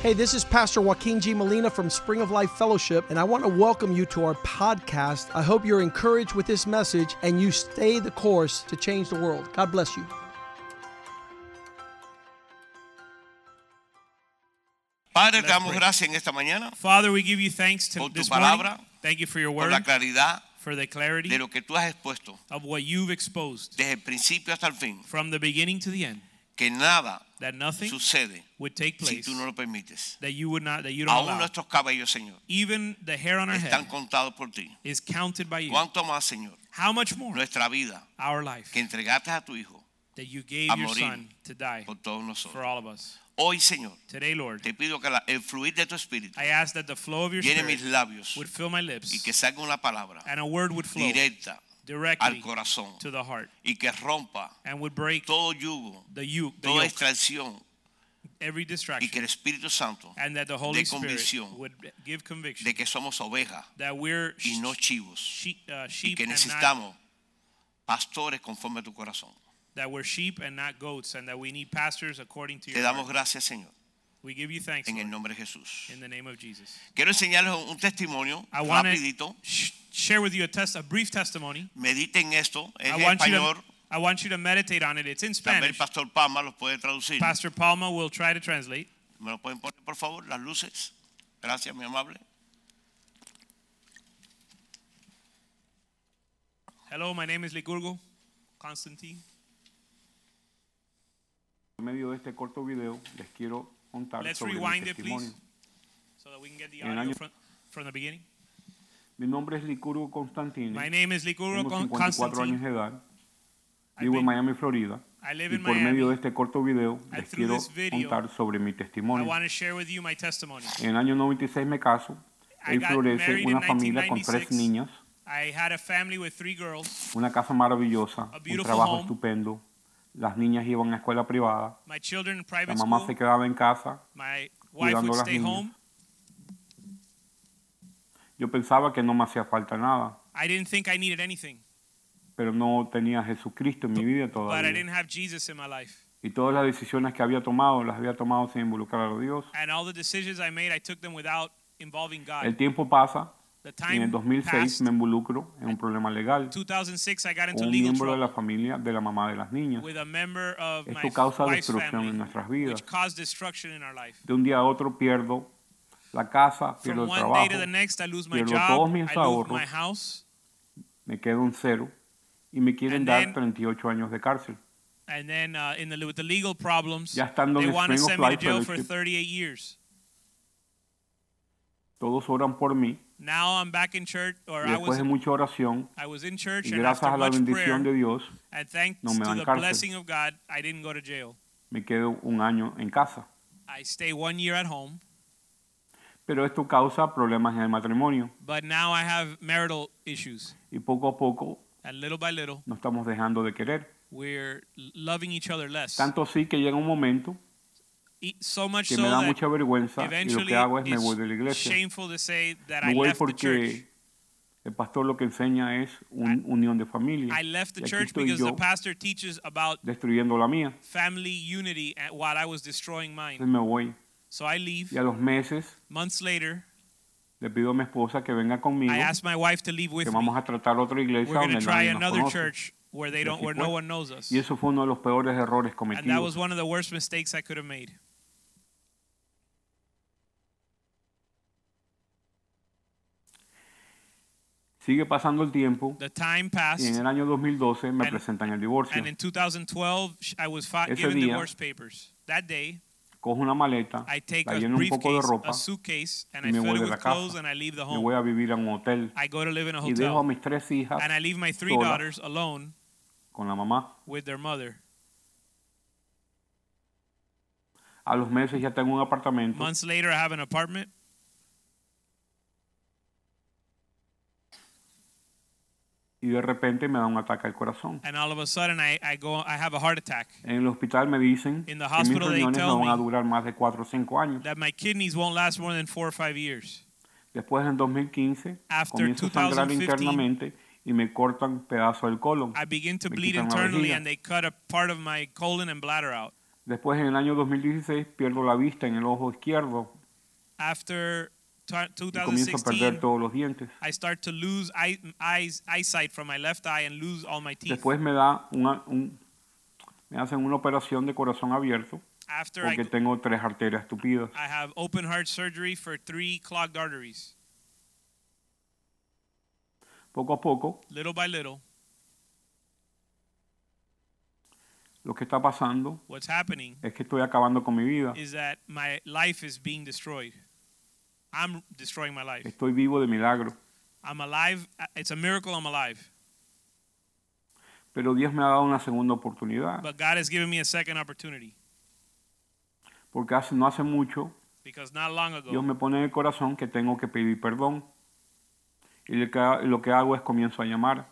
Hey, this is Pastor Joaquin G. Molina from Spring of Life Fellowship, and I want to welcome you to our podcast. I hope you're encouraged with this message and you stay the course to change the world. God bless you. Padre, te damos gracias en esta mañana Father, we give you thanks to Por tu this palabra, morning. Thank you for your por word, la claridad for the clarity de lo que tú has expuesto of what you've exposed desde el principio hasta el fin. from the beginning to the end. Que nada That nothing sucede would take si place tú no lo permites. that you would not, that you don't Aún allow. nuestros cabellos, Señor, Even the hair on our están head contados por ti. is counted by you. ¿Cuánto más, Señor? How much more Nuestra vida our life que entregaste a tu Hijo that you gave a your morir son to die por todos for nosotros. all of us. Hoy, Señor, Today, Lord, te pido que la- el fluir de tu Espíritu I ask that the flow of your llene mis spirit labios would fill my y lips que salga una palabra and a word would flow directa al corazón to the heart y que rompa and would break todo yugo, the yoke, the toda yoke distracción every y que distraction, el Espíritu Santo and that the Holy Spirit convicción would give conviction de que somos ovejas y no chivos sheep, uh, y que necesitamos pastores conforme a tu corazón. that we're sheep and not goats, and that we need pastors according to Te your damos heart. gracias, Señor, We give you thanks en el Lord, nombre de Jesús. in the name of Jesus. Quiero enseñarles un testimonio I want rapidito. to sh- share with you a test, a brief testimony. Mediten esto, es I en want you español. to, I want you to meditate on it. It's in También el Spanish. pastor Palma los puede traducir. Pastor Palma will try to translate. ¿Me lo pueden poner, por favor, las luces? Gracias, mi amable. Hello, my name is Licurgo Constantine. En medio de este corto video les quiero contar Let's sobre mi rewind it, testimonio. please, so that we can get the En audio año- from, from the beginning. Mi nombre es Licurgo Constantini. My name is Tengo Con- 54 años de edad. Vivo en Miami, Florida. I live Y in por Miami. medio de este corto video And les quiero video, contar sobre mi I testimonio. want to share with you my testimony. En el año 96 me caso. I Ahí florece una familia con tres 1996. niñas, I had a family with three girls. una casa maravillosa, A un trabajo home. estupendo. Las niñas iban a escuela privada. My children in La private mamá school. se quedaba en casa. My wife cuidando would las stay niñas. home. Yo pensaba que no me hacía falta nada, I didn't think I needed anything, pero no tenía a Jesucristo en mi vida but I todavía. didn't have Jesus in my life. Y todas las decisiones que había tomado, las había tomado sin involucrar a Dios. And all the decisions I made, I took them without involving God. El tiempo pasa y en el 2006 me involucro en un problema legal. con un miembro de la familia de la mamá de las niñas. Esto causa destrucción en nuestras vidas. De un día a otro pierdo la casa, pierdo el trabajo, pierdo todos mis ahorros, me quedo en cero y me quieren dar 38 años de cárcel. ya estando en Spring of Life Todos oran por mí. Now I'm back in church, or I después was de mucha oración I was in church, y and gracias after a la much bendición de prayer, Dios and thanks no me to dan the cárcel. blessing of God, I didn't go to jail. me quedo un año en casa. I stay one year at home, Pero esto causa problemas en el matrimonio but now I have marital issues, y poco a poco and little by little, nos estamos dejando de querer. we're loving each other less. Tanto así que llega un momento So much que so me da mucha vergüenza y lo que hago es me voy de la iglesia. shameful to say that Me I voy left the church. porque el pastor lo que enseña es una unión de familia. I left the Y aquí church estoy because yo the pastor teaches about destruyendo la mía. family unity while I was destroying Entonces mine. me voy So I leave. y a los meses Months later, le pido a mi esposa que venga conmigo, I asked my wife to leave with que me. vamos a tratar otra iglesia We're donde try nadie nos another church where they don't, where no one knows us. Y eso fue uno de los peores errores And that cometidos. was one of the worst mistakes I could have made. Sigue pasando el tiempo The time y en passed, el año 2012 me And- presentan el divorcio. and in 2012, sh- I was Ese given día- divorce papers. That day, Cojo una maleta, I take la a lleno un poco de ropa suitcase, and y I me fill voy de la casa. clothes, and I leave the me voy home. a vivir a un hotel I go to live in a y dejo a hotel, mis tres hijas and I leave my three daughters alone con la mamá. with their mother. A los meses ya tengo un apartamento Months later, I have an apartment, y de repente me da un ataque al corazón. and all of a sudden, I, I go, I have a heart attack. En el hospital me dicen In the que mis riñones no van a durar más de 4 o 5 años. That my kidneys won't last more than four or five years. Después en 2015 After comienzo a sangrar 2015, internamente y me cortan pedazos del colon. I begin to Me bleed internally, and they cut a part of my colon and bladder out. Después en el año 2016 pierdo la vista en el ojo izquierdo After y comienzo a perder 2016, todos los dientes. I start to lose eye, eyes, eyesight from my left eye and lose all my teeth. Después me da una, un, me hacen una operación de corazón abierto After I, porque tengo tres arterias tupidas. I have open heart surgery for three clogged arteries. Poco a poco, Little by little, lo que está pasando what's happening es que estoy acabando con mi vida. is that my life is being destroyed. I'm destroying my life. Estoy vivo de milagro. I'm alive. It's a miracle I'm alive. Pero Dios me ha dado una segunda oportunidad. But God has given me a second opportunity Porque hace, no hace mucho because not long Dios ago, me pone en el corazón que tengo que pedir perdón. Y lo que hago es comienzo a llamar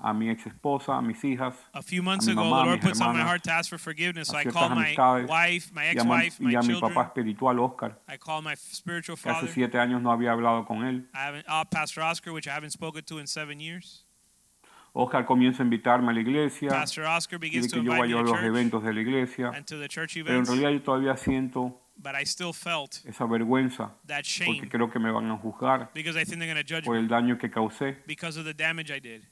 a mi ex esposa, a mis hijas, a few months mi ago, mamá, the Lord mis puts on my heart to ask for forgiveness. So I ciertas call my wife, my y ex-wife, y my a mi papá espiritual, Oscar, I call my spiritual que hace father. siete años no había hablado con él. I haven't, uh, Pastor Oscar, which I haven't spoken to in seven years. Oscar comienza a invitarme a la iglesia, Pastor Oscar quiere begins to que yo vaya a los eventos de la iglesia, and to the church pero en events, realidad yo todavía siento but I still felt esa vergüenza that porque shame creo que me van a juzgar I think judge por me el daño que causé. because of the damage I did.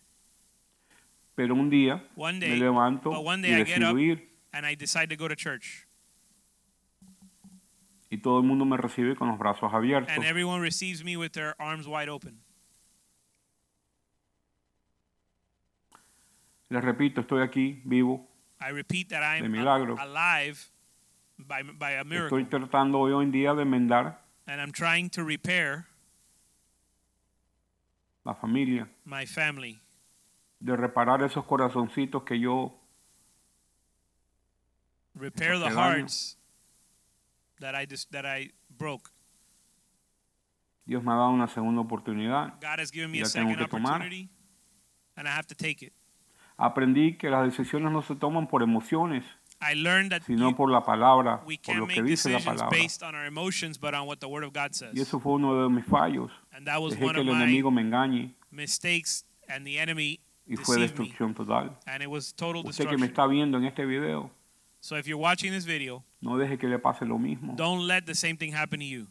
Pero un día One me day, levanto but one y day decido ir and I decide to go to church, y todo el mundo me recibe con los brazos abiertos. and everyone receives me with their arms wide open. Les repito, estoy aquí vivo, I repeat that I'm De milagro. alive by, by a miracle, estoy tratando hoy en día de enmendar and I'm trying to repair la familia, my family, de reparar esos corazoncitos que yo repair the hearts that I dis- that I broke. Dios me ha dado una segunda oportunidad. God has given me Y a tengo second que tomar. opportunity, and I have to take it. Aprendí que las decisiones no se toman por emociones, I learned that sino you- por la palabra, we por can't lo que make dice la decisions palabra. based on our emotions, but on what the Word of God says. Y eso fue uno de mis fallos. and that was Dejé one que of el my enemigo me engañe mistakes, and the enemy y fue destrucción total. and it was total Usted que me está viendo en este video, So if you're watching this video, no deje que le pase lo mismo. don't let the same thing happen to you.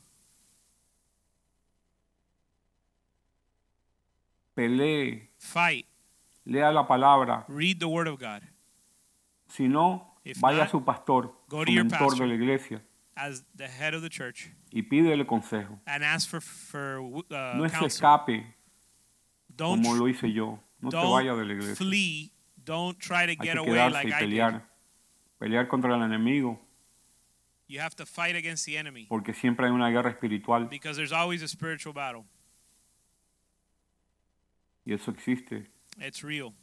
Pelee, Fight. lea la palabra. Read the Word of God. Si no, If vaya not, a su pastor, go su to your mentor pastor. de la iglesia, as the head of the church y pídele consejo. and ask for for uh, No se escape Don't como lo hice yo. No se don't vaya de la iglesia. flee. Don't try to Hay get que away like y I did. pelear. Pelear contra el enemigo, You have to fight against the enemy porque siempre hay una guerra espiritual because there's always a spiritual battle. y eso existe. It's real.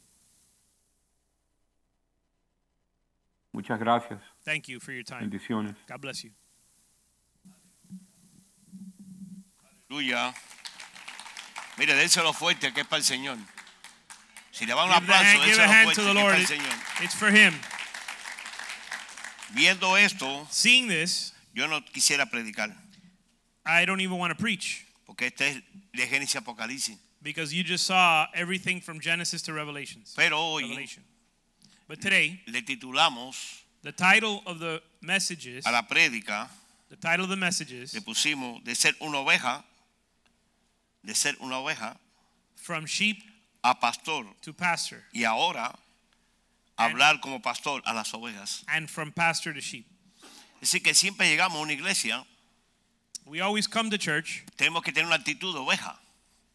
Muchas gracias. Thank you for your time. Bendiciones. God bless you. Aleluya. Mire, déselo fuerte que es para el Señor. Si le va un Give, aplauso, hand, give a hand to the Lord. It- it's for Him. Viendo esto, Seeing this, yo no quisiera predicar, I don't even want to preach porque este es de Génesis Apocalipsis. because you just saw everything from Genesis to Revelations. Pero hoy Revelation. But today, le titulamos the title of the messages, a la prédica, the title of the messages, le pusimos de ser una oveja, de ser una oveja from sheep a pastor. to pastor, Y ahora, hablar como pastor a las ovejas. and from pastor to sheep. Es decir, que siempre llegamos a una iglesia, We always come to church, tenemos que tener una actitud de oveja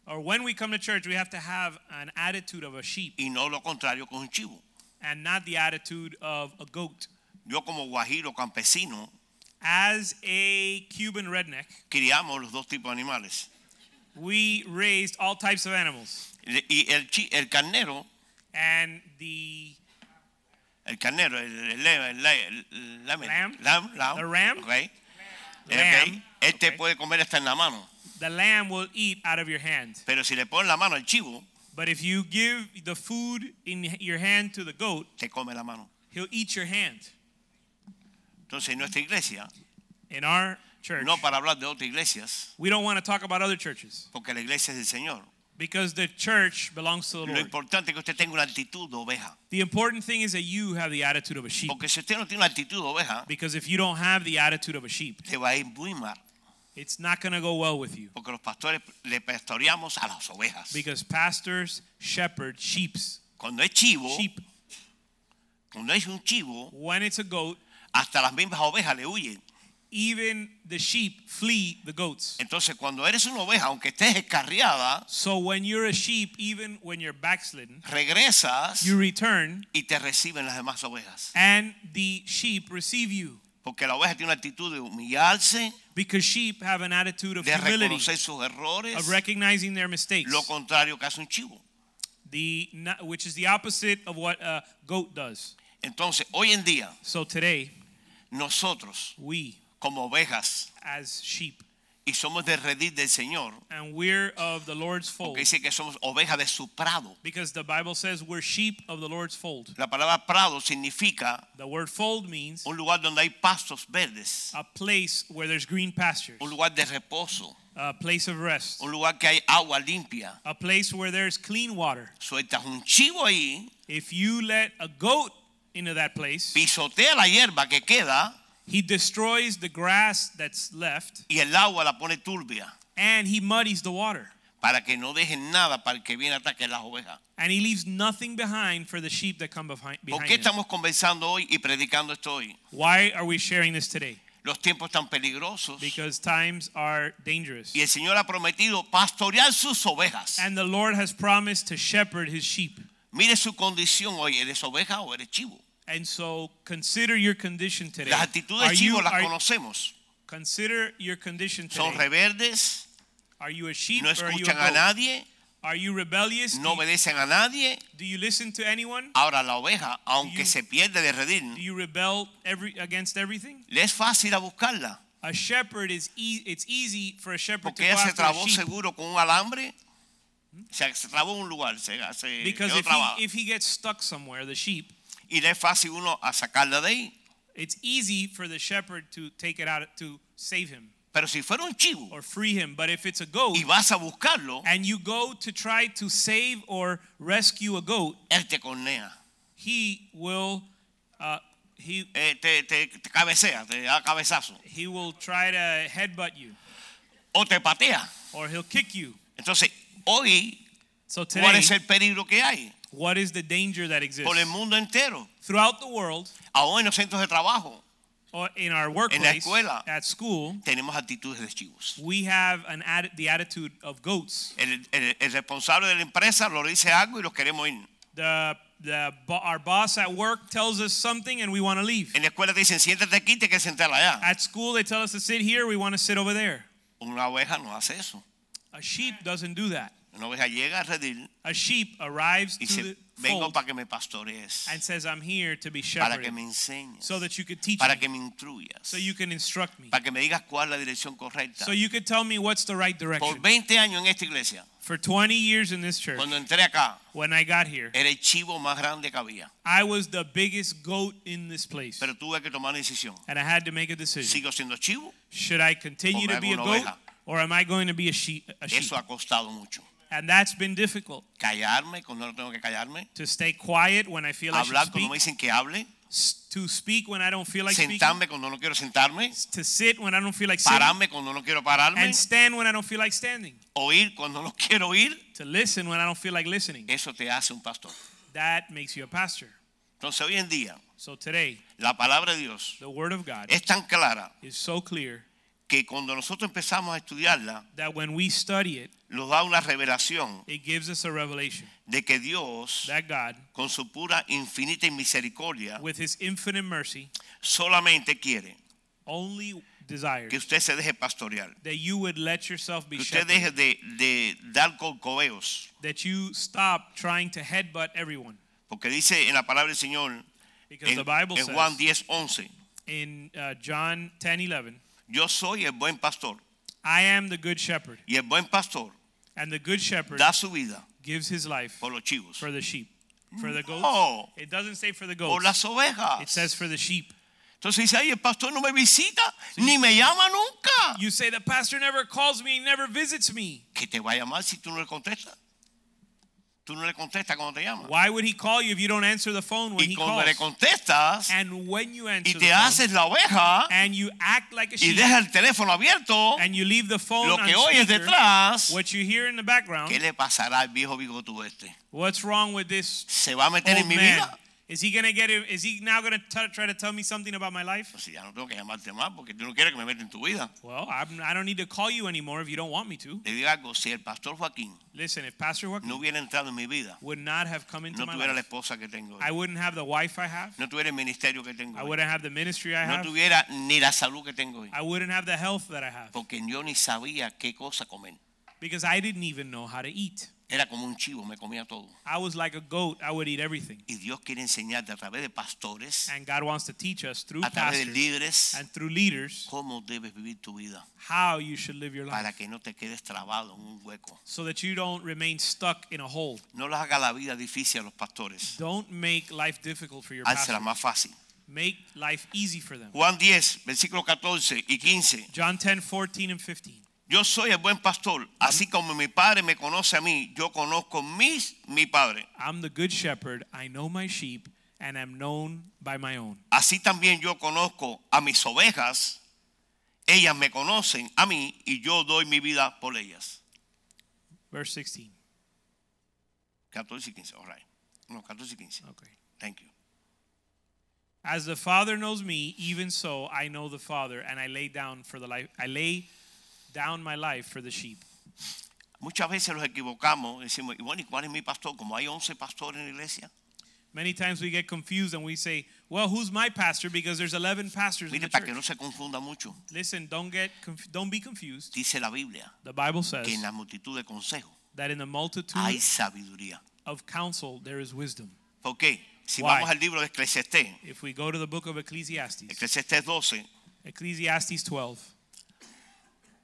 or when we come to church, we have to have an attitude of a sheep y no lo contrario con un chivo. and not the attitude of a goat. Yo como guajiro campesino As a Cuban redneck, criamos los dos tipos de animales. We raised all types of animals. Y el, el carnero, And the el carnero, el, el, el- lamb, Lamb? lamb, lamb, The ram? Eh, Lamb, ok. Este ok. puede comer hasta en la mano, the lamb will eat out of your hand. pero si le pones la mano al chivo, But if you give the food in your hand to the goat, te come la mano. he'll eat your hand. Entonces, en nuestra iglesia, In our church, no para hablar de otras iglesias, we don't want to talk about other churches porque la iglesia es del Señor. Because the church belongs to the Lo Lord. importante es que usted tenga una actitud de oveja. The important thing is that you have the attitude of a sheep. Porque si usted no tiene una actitud de oveja, Because if you don't have the attitude of a sheep, le va a ir muy mal. it's not going to go well with you. Porque los pastores le pastoreamos a las ovejas. Because pastors shepherd sheeps. Cuando es chivo, Sheep. cuando es un chivo, When it's a goat, hasta las mismas ovejas le huyen. Even the sheep flee the goats. Entonces, cuando eres una oveja, aunque estés escarriada, So when you're a sheep, even when you're backslidden, regresas you return y te reciben las demás ovejas. and the sheep receive you. Porque la oveja tiene una actitud de humillarse, Because sheep have an attitude of de humility, reconocer sus errores, of recognizing their mistakes, lo contrario que hace un chivo. the, which is the opposite of what a goat does. Entonces, hoy en día, So today, nosotros, we, como ovejas, as sheep, y somos de redil del Señor, and we're of the Lord's fold, porque dice que somos ovejas de su prado. because the Bible says we're sheep of the Lord's fold. La palabra prado significa The word fold means un lugar donde hay pastos verdes, a place where there's green pastures, un lugar de reposo, a place of rest, un lugar que hay agua limpia. a place where there's clean water. Sueltas un chivo ahí, If you let a goat into that place, pisotea la hierba que queda he destroys the grass that's left y el agua la pone turbia and he muddies the water. para que no dejen nada para el que viene a atacar las ovejas. And he leaves nothing behind for the sheep that come behind, ¿Por qué estamos conversando hoy y predicando esto hoy? Why are we sharing this today? Los tiempos están peligrosos Because times are dangerous. y el Señor ha prometido pastorear sus ovejas. And the Lord has promised to shepherd his sheep. Mire su condición hoy, ¿eres oveja o eres chivo? And so consider your condition today. Las actitudes Are de you, chivo las conocemos. consider your condition Son today. reverdes, Are you a sheep no or are you a escuchan a goat? nadie, Are you rebellious? no do, obedecen a nadie. do you listen to anyone? Ahora la oveja, aunque you- se pierde de Do redil, you rebel every against everything? le es fácil a buscarla. A shepherd is e- it's easy for a shepherd Porque to ella se a trabó seguro con un alambre. Se, se trabó en un lugar, se, se because if he, if he gets stuck somewhere, the sheep, Y le es fácil uno a sacarla de ahí. it's easy for the shepherd to take it out to save him Pero si fuera un chivo or free him. But if it's a goat y vas a buscarlo, and you go to try to save or rescue a goat, él te cornea. he will uh, he Eh, te, te, te cabecea, te da cabezazo. he will try to headbutt you O te patea. or he'll kick you. Entonces, hoy, So ¿cuál today, es el peligro que hay? What is the danger that exists Por el mundo entero. throughout the world Aún en los centros de trabajo or in our workplace, escuela. at school? tenemos actitudes de chivos. We have an atti- the attitude of goats. El, el- el responsable de la empresa lo dice algo y los queremos ir. The the our boss at work tells us something and we want to leave. En la escuela te dicen, siéntate aquí, te que sentar allá. At school, they tell us to sit here. We want to sit over there. Una oveja no hace eso. A sheep doesn't do that. Una oveja llega al redil A sheep arrives y to the vengo fold para que me pastorees, and says, "I'm here to be para que shepherded, me enseñes, so that you could teach para me, que me instruyas, so you can instruct me, para que me digas cuál es la dirección correcta. so you could tell me what's the right Por direction." 20 años en esta iglesia, For 20 years in this church, cuando entré acá, when I got here, era el chivo más grande que había. I was the biggest goat in this place, Pero tuve que tomar una decisión. and I had to make a decision. ¿Sigo siendo chivo? Should I continue to be a goat, or am I going to be a sheep? A sheep? Eso ha costado mucho. And that's been difficult Callarme cuando no tengo que callarme. to stay quiet when I feel I Hablar cuando me dicen que hable. s- to speak when I don't feel like speaking, cuando no quiero sentarme. to sit when I don't feel like sitting, Pararme cuando no quiero pararme. and stand when I don't feel like standing, Oír cuando no quiero oír. to listen when I don't feel like listening. Eso te hace un pastor. That makes you a pastor. Entonces hoy en día So today, la palabra de Dios the word of God es tan clara is so clear que cuando nosotros empezamos a estudiarla that when we study it, nos da una revelación it gives us a revelation de que Dios that God, con su pura infinita y misericordia with his infinite mercy, solamente quiere only desires que usted se deje pastorear. that you would let yourself be Que usted shepherded, deje de, de dar cocoveos. that you stop trying to headbutt everyone. Porque dice en la palabra del Señor Because en, the Bible en Juan 10, 11, in uh, John 10 11, yo soy el buen pastor I am the good shepherd, y el buen pastor and the good shepherd da su vida gives his life por los chivos, for the sheep. For the goats? No. It doesn't say for the por goats, las ovejas. it says for the sheep. Entonces dice, ay, el pastor no me visita, ni me llama nunca. You say the pastor never calls me, he never visits me. Que te va a llamar si tú no le contestas. Tú no le contestas cuando te llama. Why would he call you if you don't answer the phone when Y he cuando calls? le contestas And when you answer y the te phone, la oveja and you act like a y sheep, deja el teléfono abierto, and you leave the phone lo on que oyes speaker, detrás, what you hear in the background, ¿qué le pasará al viejo bigotudo este? what's wrong with this ¿Se va a meter en mi vida? Is he gonna get it? Is he now gonna try to tell me something about my life? Pues ya no tengo que llamarte más porque tú no quieres que me meta en tu vida. Well, I'm, I don't need to call you anymore if you don't want me to. Te digo algo, si el pastor Joaquín Listen, if Pastor Joaquin no hubiera entrado en mi vida, would not have come into no my tuviera la life, esposa que tengo, hoy, I wouldn't have the wife I have. no tuviera el ministerio que tengo, I hoy, wouldn't have the ministry I no have. tuviera ni la salud que tengo hoy, I wouldn't have the health that I have porque yo ni sabía qué cosa comer. Because I didn't even know how to eat. Era como un chivo, me comía todo. I was like a goat. I would eat everything. Y Dios quiere enseñarte a través de pastores, And God wants to teach us through a través de pastors líderes, and through leaders cómo debes vivir tu vida how you should live your para life que no te quedes trabado en un hueco. so that you don't remain stuck in a hole. No les haga la vida difícil a los pastores. Don't make life difficult for your Hársela pastor. más fácil. Make life easy for them. Juan 10, versículos 14 y 15. John 10, 14, and 15. Yo soy el buen pastor, así como mi padre me conoce a mí, yo conozco mis, mi padre. I'm the good shepherd. I know my sheep and am known by my own. Así también yo conozco a mis ovejas, ellas me conocen a mí y yo doy mi vida por ellas. Verse 16. 14 y 15, all right. No, 14 y 15. Okay. Thank you. As the Father knows me, even so I know the Father, and I lay down for the life. I lay down my life for the sheep. Muchas veces nos equivocamos, decimos, y bueno, ¿y cuál es mi pastor? Como hay 11 pastores en la iglesia. Many times we get confused and we say, "Well, who's my pastor?" Because there's 11 pastors in the para que no se confunda mucho, Listen, don't get conf- don't be confused. dice la Biblia The Bible says que en la multitud de consejos that in the multitude hay sabiduría. of counsel there is wisdom. ¿Por qué? Si Why? vamos al libro de Eclesiastés, If we go to the book of Ecclesiastes, Eclesiastés 12, Ecclesiastes 12, versi-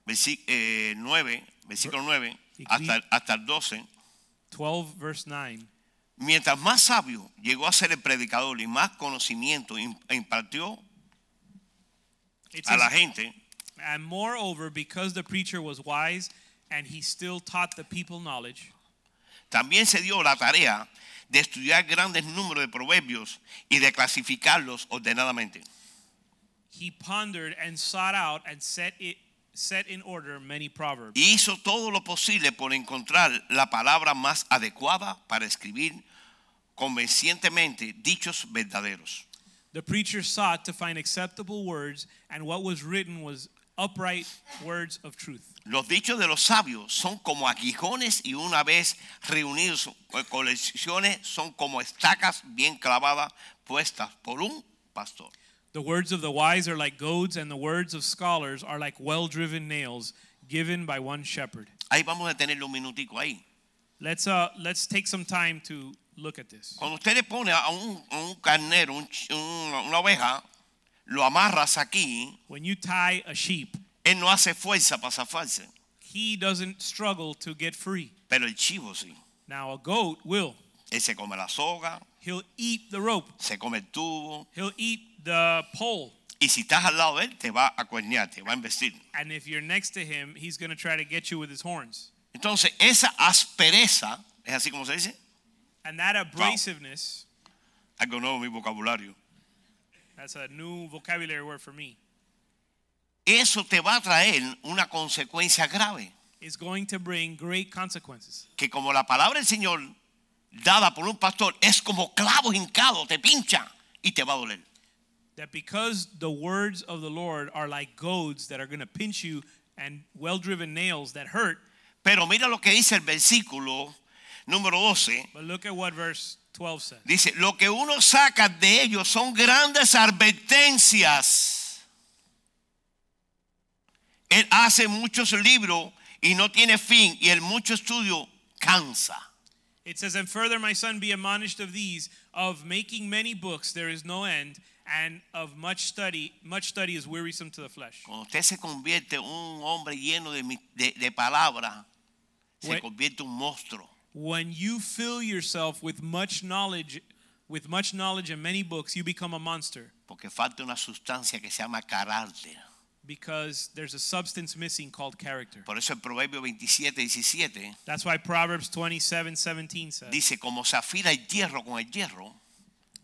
eh, 9, versículo 9 Ecli- hasta, hasta el 12. 12 verse 9. Mientras más sabio llegó a ser el predicador y más conocimiento im- impartió It a la gente, and moreover, because the preacher was wise and he still taught the people knowledge, también se dio la tarea de estudiar grandes números de proverbios y de clasificarlos ordenadamente. he pondered and sought out and set it set in order many proverbs. Y hizo todo lo posible por encontrar la palabra más adecuada para escribir convencientemente dichos verdaderos. The preacher sought to find acceptable words, and what was written was upright words of truth. Los dichos de los sabios son como aguijones y una vez reunidos en colecciones son como estacas bien clavadas puestas por un pastor. The words of the wise are like goads, and the words of scholars are like well driven nails given by one shepherd. Ahí vamos a tenerlo un minutico ahí. Let's, uh, let's take some time to look at this. Cuando usted le pone a un, a un carnero, un un- una oveja, lo amarras aquí, When you tie a sheep, él no hace fuerza para zafarse, he doesn't struggle to get free. pero el chivo sí. Now, a goat will. Él se come la soga, He'll eat the rope, se come el tubo, he'll eat the pole. y si estás al lado de él, te va a cuernear, te va a embestir. And if you're next to him, he's going to try to get you with his horns. Entonces, esa aspereza, es así como se dice, And that abrasiveness, algo nuevo mi vocabulario. that's a new vocabulary word for me, Eso te va a traer una consecuencia grave. is going to bring great consequences. Que como la palabra del Señor dada por un pastor es como clavo hincado, te pincha y te va a doler. That because the words of the Lord are like goads that are going to pinch you and well driven nails that hurt. Pero mira lo que dice el versículo número 12. But look at what verse 12 says. Dice, lo que uno saca de ellos son grandes advertencias. Él hace muchos libros y no tiene fin y el mucho estudio cansa. It says, And further, my son, be admonished of these, of making many books, there is no end, and of much study, much study is wearisome to the flesh. Cuando usted se convierte en un hombre lleno de, mi- de, de palabra, se When- convierte en un monstruo. When you fill yourself with much knowledge, with much knowledge and many books, you become a monster. Porque falta una sustancia que se llama carácter. because there's a substance missing called character. Por eso el Proverbio 27, 17 That's why Proverbs 27 17 says, dice, como se afila el hierro con el hierro,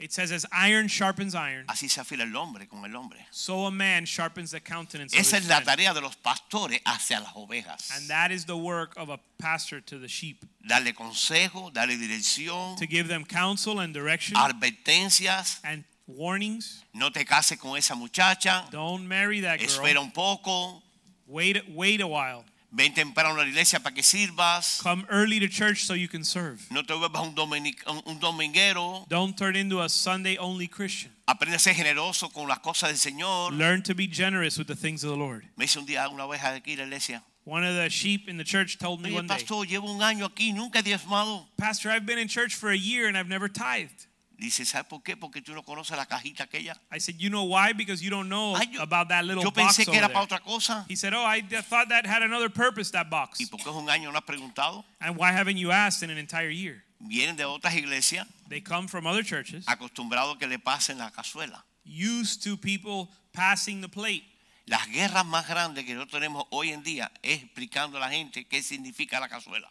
It says, As iron sharpens iron, así se afila el hombre con el hombre. so a man sharpens the countenance of Esa his es la friend. tarea de los pastores hacia las ovejas. And that is the work of a pastor to the sheep, Darle consejo, darle dirección, to give them counsel and direction advertencias. and warnings. No te cases con esa muchacha. Don't marry that Espera girl. un poco. Wait, wait a while. Ven temprano a la iglesia para que sirvas. Come early to church so you can serve. No te vuelvas un, domini- un- dominguero. Don't turn into a Sunday only Christian. Aprende a ser generoso con las cosas del Señor. Learn to be generous with the things of the Lord. Me hizo un día una oveja de aquí en la iglesia. One of the sheep in the church told me Oye, one day, pastor, llevo un año aquí, nunca he diezmado. Pastor, I've been in church for a year and I've never tithed. Dice, ¿sabes por qué? Porque tú no conoces la cajita aquella. I said, You know why? Because you don't know Ay, yo- about that little Yo box pensé que era para otra cosa. He said, Oh, I thought that had another purpose, that box. ¿Y por qué un año no has preguntado? And why haven't you asked in an entire year? Vienen de otras iglesias They come from other churches, acostumbrados a que le pasen la cazuela. used to people passing the plate. Las guerras más grandes que nosotros tenemos hoy en día es explicando a la gente qué significa la cazuela.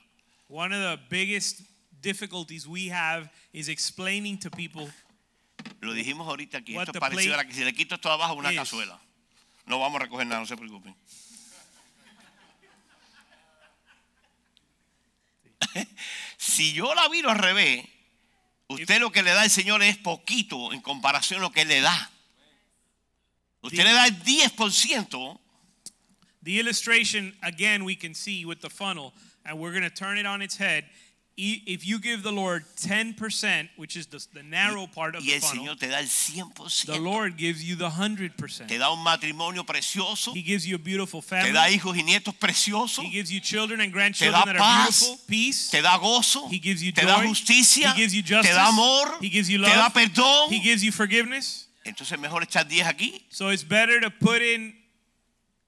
One of the biggest difficulties we have is explaining to people Lo dijimos ahorita aquí. What Esto the es parecido a la que si le quito esto abajo una is. cazuela. No vamos a recoger nada, no se preocupen. si yo la viro al revés, usted lo que le da al Señor es poquito en comparación a lo que Él le da. Usted The- le da el 10%, The illustration, again, we can see with the funnel, and we're going to turn it on its head. If you give the Lord 10%, which is the, the narrow part of y the funnel, Señor te da el the 100%. Lord gives you the 100%. Te da un matrimonio precioso, He gives you a beautiful te family. da hijos y nietos preciosos, He gives you children and te grandchildren da that are beautiful, peace. te da gozo, He gives you te da joy. justicia, He gives you te justice. da amor, He gives you te da love. perdón. He gives you forgiveness. Entonces mejor echar 10 aquí So it's better to put in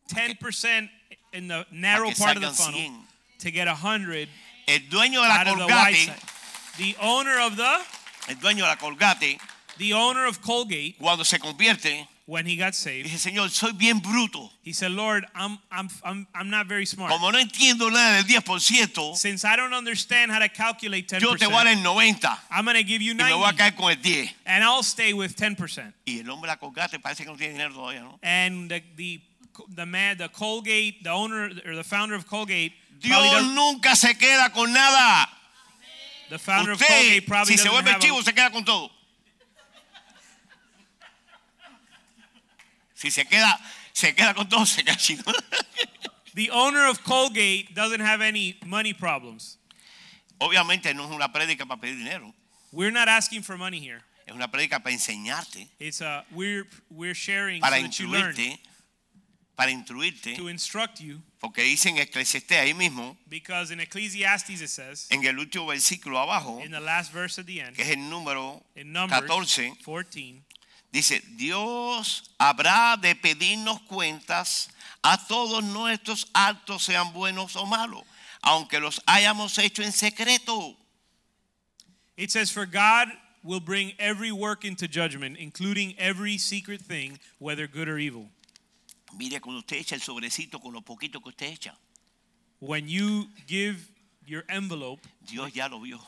10% in the narrow part of the funnel 100. to get 100 El dueño de la out of the Colgate. The owner of the el dueño de la Colgate, the owner of Colgate cuando se convierte, when he got saved, dice, Señor, soy bien bruto. he said, "Lord, I'm I'm I'm I'm not very smart. Como no entiendo nada del 10%, Since I don't understand how to calculate 10%, yo te voy a dar el 90 I'm going to give you y me voy a 90 caer con el 10. and I'll stay with 10%." Y el hombre de la Colgate parece que no tiene dinero todavía, ¿no? And the the the man, the Colgate, the owner or the founder of Colgate, Dios nunca se queda con nada. the founder of Usted, Colgate probably si se vuelve a- chivo, se queda con todo. Si se queda, se queda con todo, se queda chivo. The owner of Colgate doesn't have any money problems. Obviamente no es una prédica para pedir dinero, We're not asking for money here. es una prédica para enseñarte, It's a we're we're sharing para so instruirte, para instruirte, to instruct you porque dice en Eclesiastés ahí mismo, because in Ecclesiastes it says en el último versículo abajo, in the last verse at the end que es el número in Numbers 14, 14 dice, Dios habrá de pedirnos cuentas a todos nuestros actos, sean buenos o malos, aunque los hayamos hecho en secreto. it says for God will bring every work into judgment including every secret thing whether good or evil. Mire cuando usted echa el sobrecito con lo poquito que usted echa, When you give your envelope, Dios ya lo vio,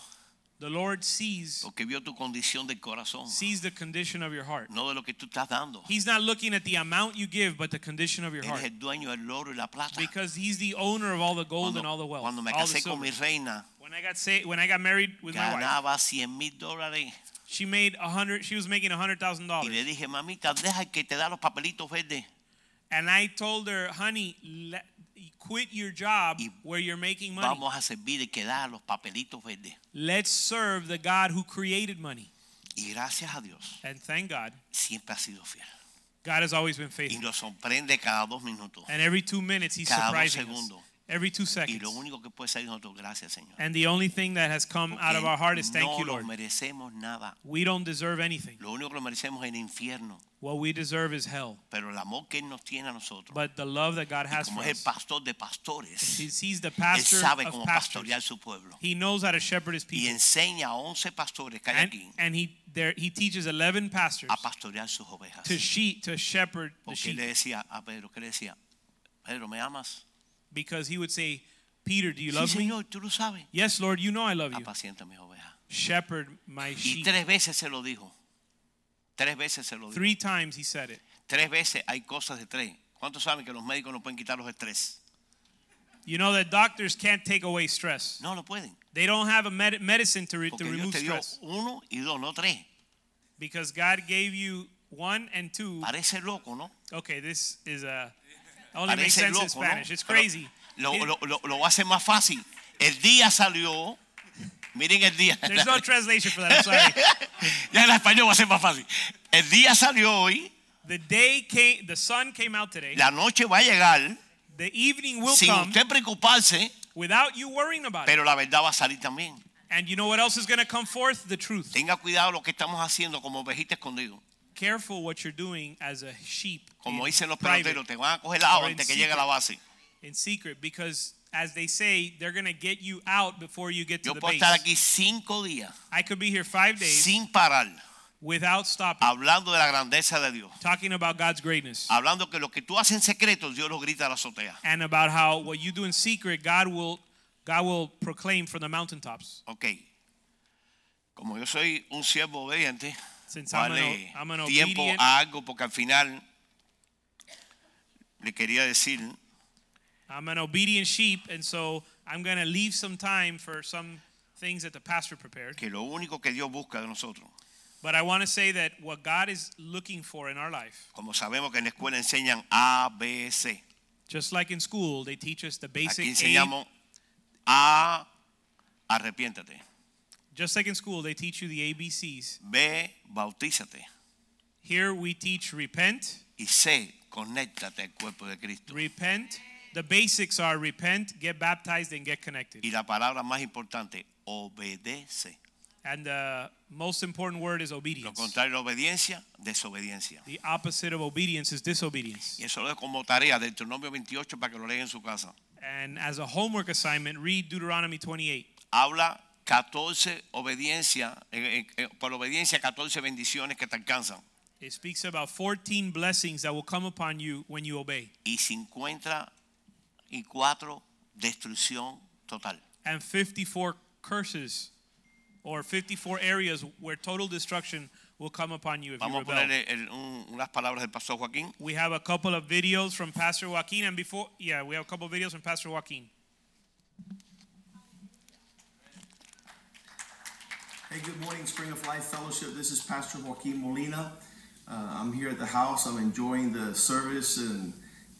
the Lord sees porque vio tu condición del corazón, sees the condition of your heart. no de lo que tú estás dando. He's not looking at the amount you give but the condition of your Él heart el dueño del oro y la plata. because he's the owner of all the gold Cuando, and all the wealth. cuando me all the casé con silver. mi reina, When I got sa- when I got married with my wife, ganaba 100 mil dólares. she made a hundred. She was making a hundred thousand Y le dollars, dije, mamita, deja que te da los papelitos verdes. And I told her, "Honey, let, quit your job Y where you're making money. Vamos a servir el que da los papelitos verdes. Let's serve the God who created money." Y gracias a Dios, And thank God, siempre ha sido fiel. God has always been faithful. Y nos sorprende cada dos minutos. And every two minutes, He's Cada surprising us. Every two Y seconds. lo único que puede salir nosotros, gracias, Señor. And the only thing that has come out of our heart is thank no you, lo Lord. merecemos nada. We don't deserve anything. Lo único que lo merecemos es el infierno. What we deserve is hell. Pero el amor que Él nos tiene a nosotros, But the love that God has como for es el us, pastor de pastores, he's, he's the Él pastor sabe of cómo pastors. pastorear su pueblo. He knows how to shepherd his Y people. enseña a 11 pastores que hay And, aquí and he, there, he teaches 11 pastors a pastorear sus ovejas. to sheep, to shepherd the Porque él sheep. le decía a Pedro, ¿qué le decía? Pedro, ¿me amas? Because he would say, Peter, do you Sí, love me? Tú lo sabes. Yes, Lord, you know I love you. Apacienta mis ovejas. Shepherd my Y sheep. tres veces se lo dijo. Tres veces se lo dijo. Three times he said it. Tres veces hay cosas de tres. ¿Cuántos saben que los médicos no pueden quitar los estrés? You know that doctors can't take away stress. No lo pueden. They don't have a med- medicine to, re- to Porque Dios remove te dio stress. uno y dos, no tres. Because God gave you one and two. Parece loco, ¿no? Okay, this is a only makes Parece sense in loco, ¿no? Spanish. It's Pero crazy. Lo, lo, lo, lo hace más fácil. El día salió. Miren el día. There's no translation for that. I'm sorry. ya en español va a ser más fácil. El día salió hoy. The day came, the sun came out today. La noche va a llegar The evening will sin come usted preocuparse. without you worrying about it. Pero la verdad va a salir también. And you know what else is going to come forth? The truth. Tenga cuidado lo que estamos haciendo como ovejita escondido. Careful what you're doing as a sheep Como in, dicen los peloteros, te van a coger la agua or in antes que llegue a la base. in secret because as they say, they're going to get you out before you get to Yo the puedo base. estar aquí cinco días I could be here five days sin parar without stopping, hablando de la grandeza de Dios. talking about God's greatness Hablando que lo que tú haces en secreto, Dios lo grita a la azotea. and about how what you do in secret, God will God will proclaim from the mountaintops. Ok. Como yo soy un siervo obediente, Since I'm an, vale I'm an tiempo obedient, a algo porque al final le quería decir I'm an obedient sheep, and so I'm going to leave some time for some things that the pastor prepared. que lo único que Dios busca de nosotros, But I want to say that what God is looking for in our life, como sabemos que en la escuela enseñan A, B, C. just like in school, they teach us the basic Aquí enseñamos A, arrepiéntate. Just like in school, they teach you the ABCs. B, bautízate. Here we teach repent, Y C, conéctate al cuerpo de Cristo. repent. The basics are repent, get baptized, and get connected. Y la palabra más importante, obedece. And the most important word is Lo obedience. contrario de obediencia, desobediencia. The opposite of obedience is disobedience. Y eso lo dejo como tarea del Deuteronomio 28 para que lo lean en su casa. And as a homework assignment, read Deuteronomy 28. Habla 14 obediencia, eh, eh, eh, por obediencia 14 bendiciones que te alcanzan. It speaks about 14 blessings that will come upon you when you obey, Y 54 destrucción total. and 54 curses or 54 areas where total destruction will come upon you if you Vamos a rebel. el- un- unas palabras del pastor Joaquín. We have a couple of videos from Pastor Joaquin, and before, yeah, we have a couple of videos from Pastor Joaquin. Hey, good morning, Spring of Life Fellowship. This is Pastor Joaquin Molina. Uh, I'm here at the house. I'm enjoying the service, and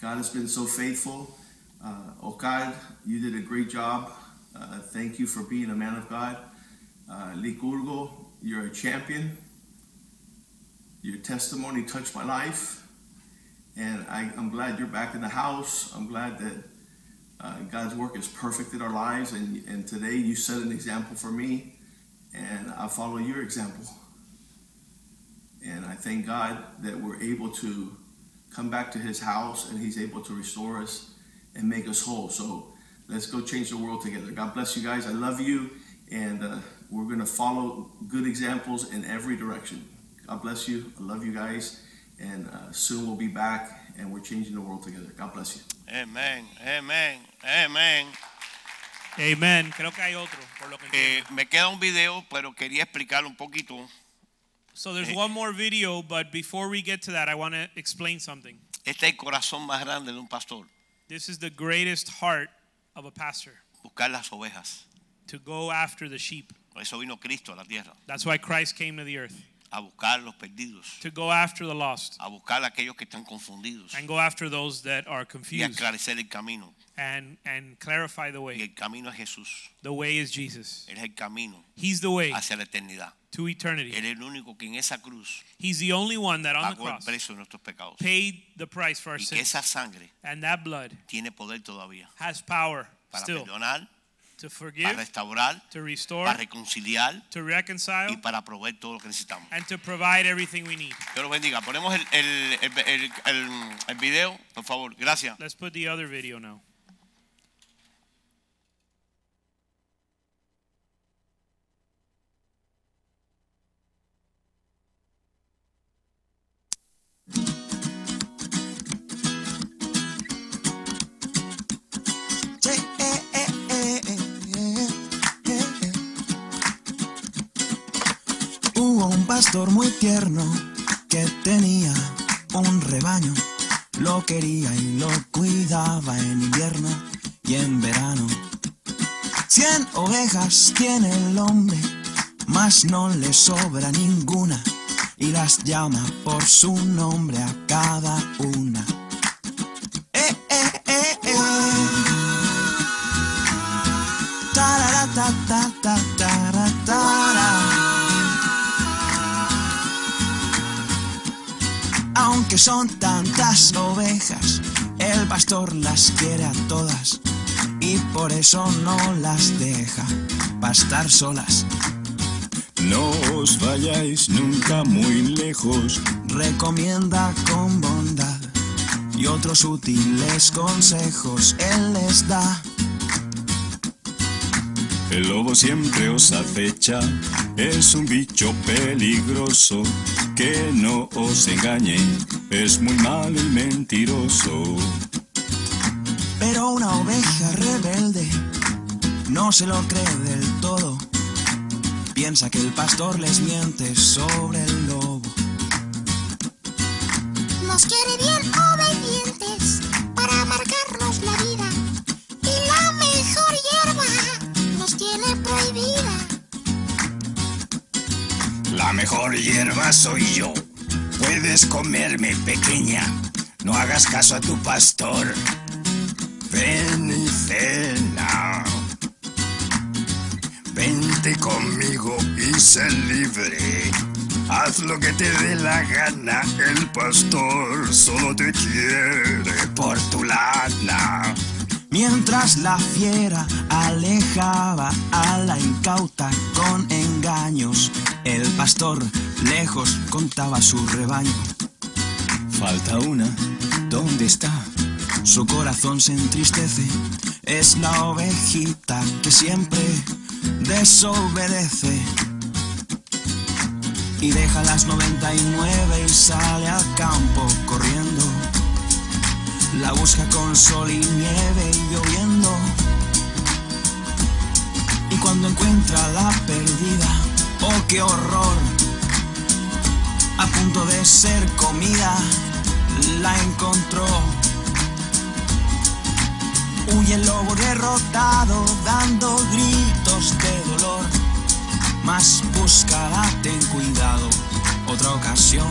God has been so faithful. Uh, Okad, you did a great job. Uh, thank you for being a man of God. Uh, Licurgo, you're a champion. Your testimony touched my life, and I, I'm glad you're back in the house. I'm glad that uh, God's work is perfect in our lives, and, and today you set an example for me and I follow your example. And I thank God that we're able to come back to His house and He's able to restore us and make us whole. So let's go change the world together. God bless you guys. I love you, and uh, we're going to follow good examples in every direction. God bless you. I love you guys, and uh, soon we'll be back and we're changing the world together. God bless you. Amén, amén, amén. Amen. Creo que hay otro, por lo que Eh, me queda un video, pero quería explicar un poquito. So there's eh. one more video, but before we get to that, I want to explain something. Este es el corazón más grande de un pastor, This is the greatest heart of a pastor buscar las ovejas. to go after the sheep. Por eso vino Cristo a la tierra, That's why Christ came to the earth a buscar los perdidos, to go after the lost a buscar aquellos que están confundidos and go after those that are y confused esclarecer el camino. and and clarify the Y way. el camino es Jesús. The way is Jesus. Él es el camino He's the way hacia la eternidad. to eternity. Él es el único que en esa cruz He's the only one that on the pagó el cross precio de nuestros pecados. paid the price for our Y que sins. esa sangre And that blood tiene poder todavía has power para still perdonar, to para forgive, restaurar, to restore, para reconciliar to y reconcile, para proveer todo lo que necesitamos. and to provide everything we need. Dios los bendiga. Ponemos el, el, el- el video, por favor. Gracias. Let's put the other video now. Un pastor muy tierno que tenía un rebaño. Lo quería y lo cuidaba en invierno y en verano. Cien ovejas tiene el hombre, mas no le sobra ninguna. Y las llama por su nombre a cada una. Aunque son tantas ovejas, el pastor las quiere a todas y por eso no las deja pastar solas. No os vayáis nunca muy lejos, Recomienda con bondad y otros útiles consejos él les da. El lobo siempre os acecha, es un bicho peligroso, que no os engañe, es muy malo y mentiroso. Pero una oveja rebelde no se lo cree del todo. Piensa que el pastor les miente sobre el lobo. Nos quiere bien soy yo, puedes comerme pequeña, no hagas caso a tu pastor. Ven y cena. Vente conmigo y sé libre. Haz lo que te dé la gana, el pastor solo te quiere por tu lana. Mientras la fiera alejaba a la incauta con engaños, el pastor lejos contaba su rebaño. Falta una, ¿dónde está? Su corazón se entristece, es la ovejita que siempre desobedece. Y deja las 99 y sale al campo corriendo. La busca con sol y nieve y lloviendo. Y cuando encuentra la perdida, oh qué horror, a punto de ser comida, la encontró. Huye el lobo derrotado, dando gritos de dolor. Mas buscará, ten cuidado, otra ocasión.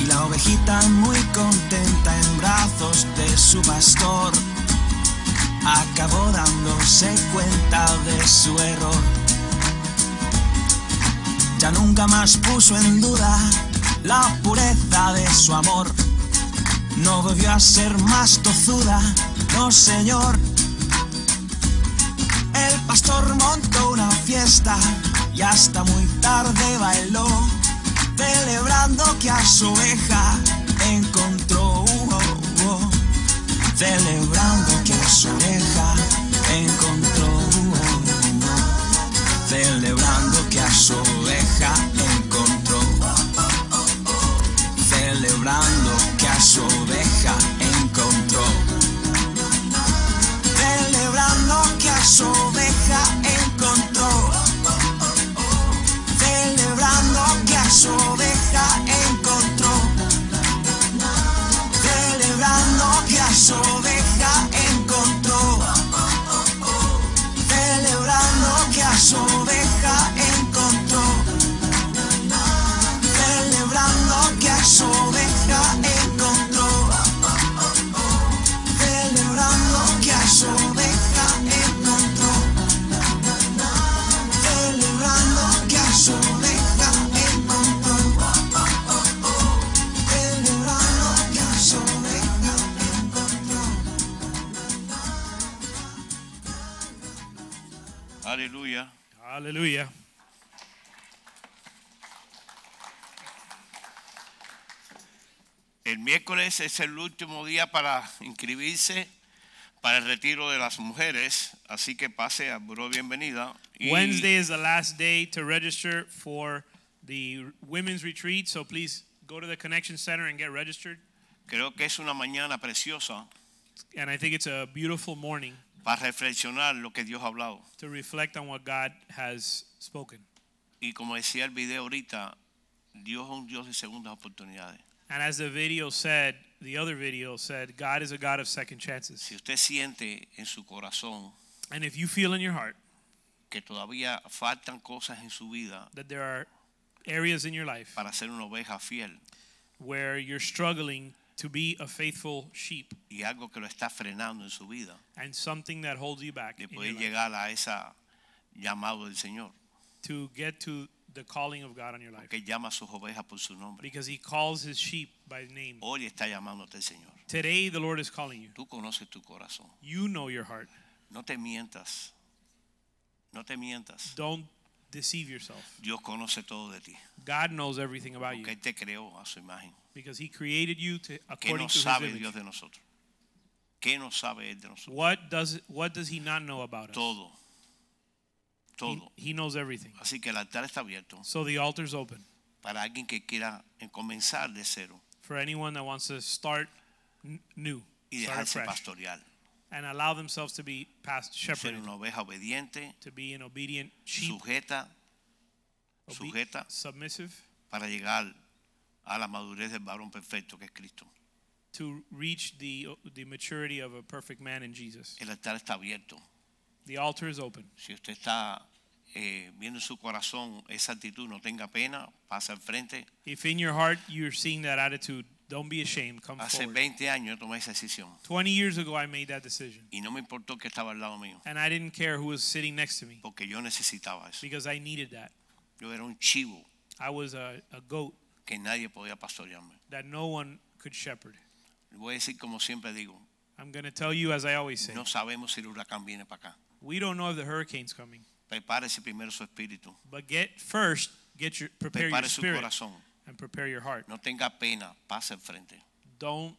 Y la ovejita muy contenta en brazos de su pastor. Acabó dándose cuenta de su error. Ya nunca más puso en duda la pureza de su amor. No volvió a ser más tozuda, no señor. El pastor montó una fiesta y hasta muy tarde bailó, celebrando que a su oveja encontró. uh, uh, uh, celebrando que a su oveja encontró. celebrando que a su oveja encontró celebrando que a su oveja encontró. Que miércoles es el último día para inscribirse para el retiro de las mujeres, así que pase a Buró Bienvenida. Y Wednesday is the last day to register for the women's retreat, so please go to the Connection Center and get registered. creo que es una mañana preciosa And I think it's a beautiful morning para reflexionar lo que Dios ha hablado. to reflect on what God has spoken. Y como decía el video ahorita, Dios es un Dios de segundas oportunidades. And as the video said, the other video said, God is a God of second chances. Si usted siente en su corazón And if you feel in your heart que todavía faltan cosas en su vida that there are areas in your life para ser una oveja fiel where you're struggling to be a faithful sheep y algo que lo está frenando en su vida, and something that holds you back de poder life, a ese llamado del Señor, to get to the calling of God on your life llama a sus ovejas por su nombre. because he calls his sheep by name. Hoy está llamándote el Señor. Today the Lord is calling you. Tú conoces tu corazón. You know your heart. No te mientas. No te mientas. Don't deceive yourself. Dios conoce todo de ti. God knows everything about you Porque Él te creó a su imagen. because he created you to ¿Qué according no to his sabe image. Dios de nosotros? ¿Qué no sabe Él de nosotros? What does what does he not know about us? Todo. He, Todo. he knows everything. Así que el altar está abierto So the altar's open para alguien que quiera comenzar de cero for anyone that wants to start n- new, y start dejarse afresh, pastorear. and allow themselves to be past Ser shepherded, una oveja obediente, to be an obedient sheep, sujeta, obe- sujeta submissive, para llegar a la madurez del varón perfecto que es Cristo. to reach the the maturity of a perfect man in Jesus. El altar está abierto. The altar is open. Si usted está eh, viendo en su corazón esa actitud, no tenga pena, pasa al frente. If in your heart you're seeing that attitude, don't be ashamed. Come Hace forward. 20 años tomé esa decisión 20 years ago, I made that decision, y no me importó que estaba al lado mío, and I didn't care who was sitting next to me porque yo necesitaba eso. because I needed that. Yo era un chivo I was a, a goat que nadie podía pastorearme. that no one could shepherd. Voy a decir como siempre digo, I'm going to tell you, as I always say, no sabemos si el huracán viene para acá. We don't know if the hurricane's coming, Prepárese primero su espíritu, but get first, get your prepare your prepare su spirit corazón. and prepare your heart. No tenga pena, pase al frente. Don't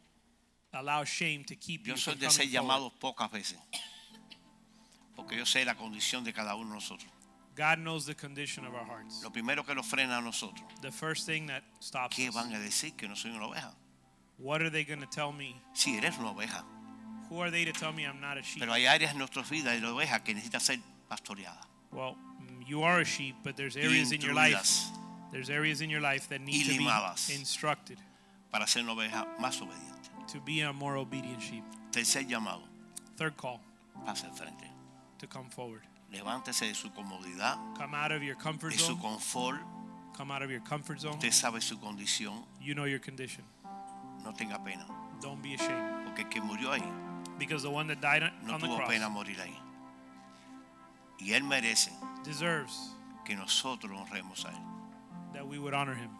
allow shame to keep Yo you soy from de ser coming forward. llamado pocas veces, porque yo sé la condición de cada uno de nosotros. God knows the condition of our hearts. Lo primero que nos frena a nosotros, The first thing that stops ¿qué us, van a decir que no soy una oveja? what are they going to tell me? Si eres una oveja, Who are they to tell me I'm not a sheep? pero hay áreas en nuestras vidas de oveja que necesitan ser pastoreadas. Well, you are a sheep, but there's areas in your life. There's areas in your life that need to be instructed para ser una oveja más obediente. to be a more obedient sheep. Tercer llamado, Third call pase al frente. to come forward. Levántese de su comodidad, Come out of your comfort de su zone. confort. Come out of your comfort zone. Usted sabe su condición. You know your condition. No tenga pena, Don't be ashamed. porque el que murió ahí Because the one that died on- no the tuvo cross pena morir ahí. Y él merece deserves que nosotros honremos a él. that we would honor him.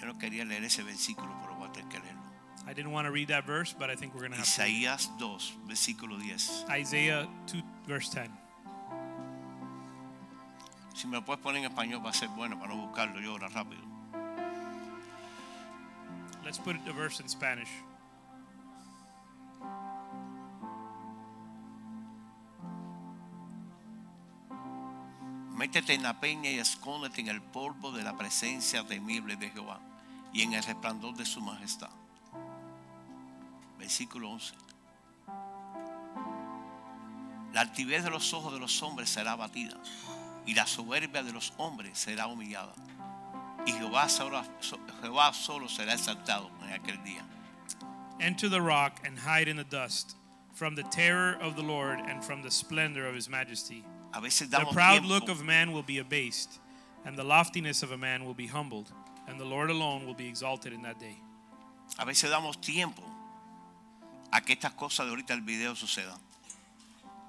Yo no quería leer ese versículo, pero voy a tener que leerlo. I didn't want to read that verse, but I think we're going to have to. Isaías 2, versículo 10. Isaiah 2, verse 10. Si me lo puedes poner en español va a ser bueno para no buscarlo yo ahora rápido. Let's put the verse in Spanish. Métete en la peña y escóndete en el polvo de la presencia temible de Jehová y en el resplandor de su majestad. Versículo 11. La altivez de los ojos de los hombres será abatida y la soberbia de los hombres será humillada. Y Jehová solo, Jehová solo será exaltado en aquel día. Enter the rock and hide in the dust from the terror of the Lord and from the splendor of his majesty. The proud look of man will be abased, and the loftiness of a man will be humbled, and the Lord alone will be exalted in that day. a veces damos tiempo a que estas cosas de ahorita el video sucedan.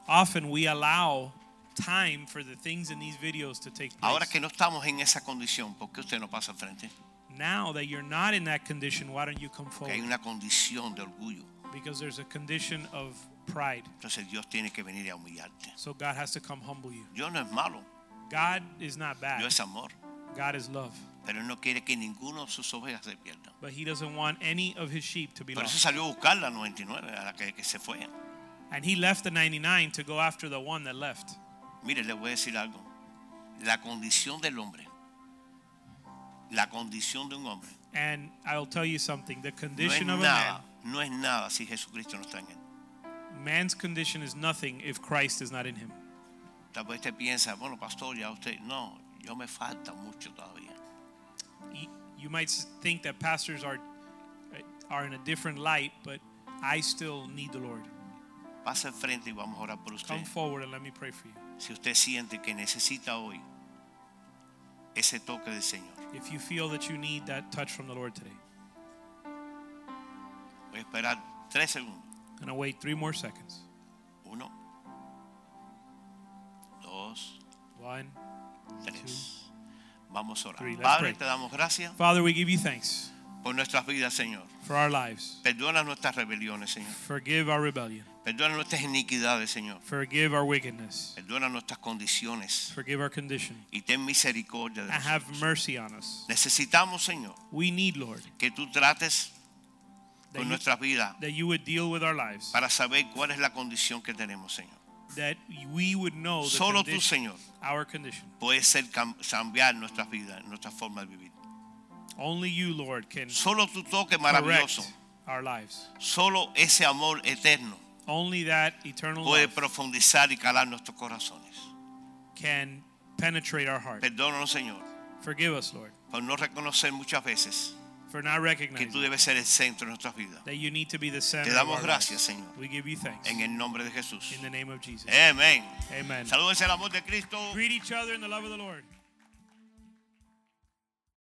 Often we allow time for the things in these videos to take place. Ahora que no estamos en esa condición, ¿por qué usted no pasa al frente? Now that you're not in that condition, why don't you come Que hay forward? una condición de orgullo. Because there's a condition of pride. Entonces Dios tiene que venir a humillarte. So God has to come humble you. Dios no es malo, God is not bad. Dios es amor. God is love. Pero no quiere que ninguno de sus ovejas se pierda. But he doesn't want any of his sheep to be Por eso lost. salió a buscar la 99, a la que, que se fue. And he left the 99 to go after the one that left. Mire, le voy a decir algo. La condición del hombre, la condición de un hombre, And I'll tell you something the no condition of a nada, no es nada si Jesucristo no está en él. man, man's condition is nothing if Christ is not in him. Tal vez usted piensa, bueno, pastor, ya usted, no, yo me falta mucho todavía. You might think that pastors are are in a different light, but I still need the Lord. Pasa al frente y vamos a orar por usted. Come forward and let me pray for you. Si usted siente que necesita hoy ese toque del Señor, If you feel that you need that touch from the Lord today, voy a esperar tres segundos. I'm gonna wait three more seconds. Uno, dos, One. tres. Vamos a orar. three. Let's Padre, pray. te damos gracias Father, we give you thanks por nuestras vidas, Señor. for our lives. Perdona nuestras rebeliones, Señor. Forgive our rebellion. Perdona nuestras iniquidades, Señor. Forgive our wickedness. Perdona nuestras condiciones Forgive our condition. y ten misericordia de And have nosotros. mercy on us. Necesitamos, Señor, We need, Lord, que tú trates con you, nuestras vidas that you would deal with our lives. para saber cuál es la condición que tenemos, Señor. That we would know the Solo tú, Señor, our condition. puedes ser cam- cambiar nuestras vidas, nuestra forma de vivir. Only you, Lord, can Solo tu toque maravilloso, our lives. solo ese amor eterno Only that eternal puede love profundizar y calar nuestros corazones. can penetrate our heart. Perdónanos, Señor, Forgive us, Lord, por no reconocer muchas veces for not que recognizing tú debes ser el centro de nuestras vidas. that you need to be the center Te of damos our gracias, lives. Señor, We give you thanks. en el nombre de Jesús. In the name of Jesus. Amén. Amen. Saludos el amor de Cristo. Greet each other in the love of the Lord.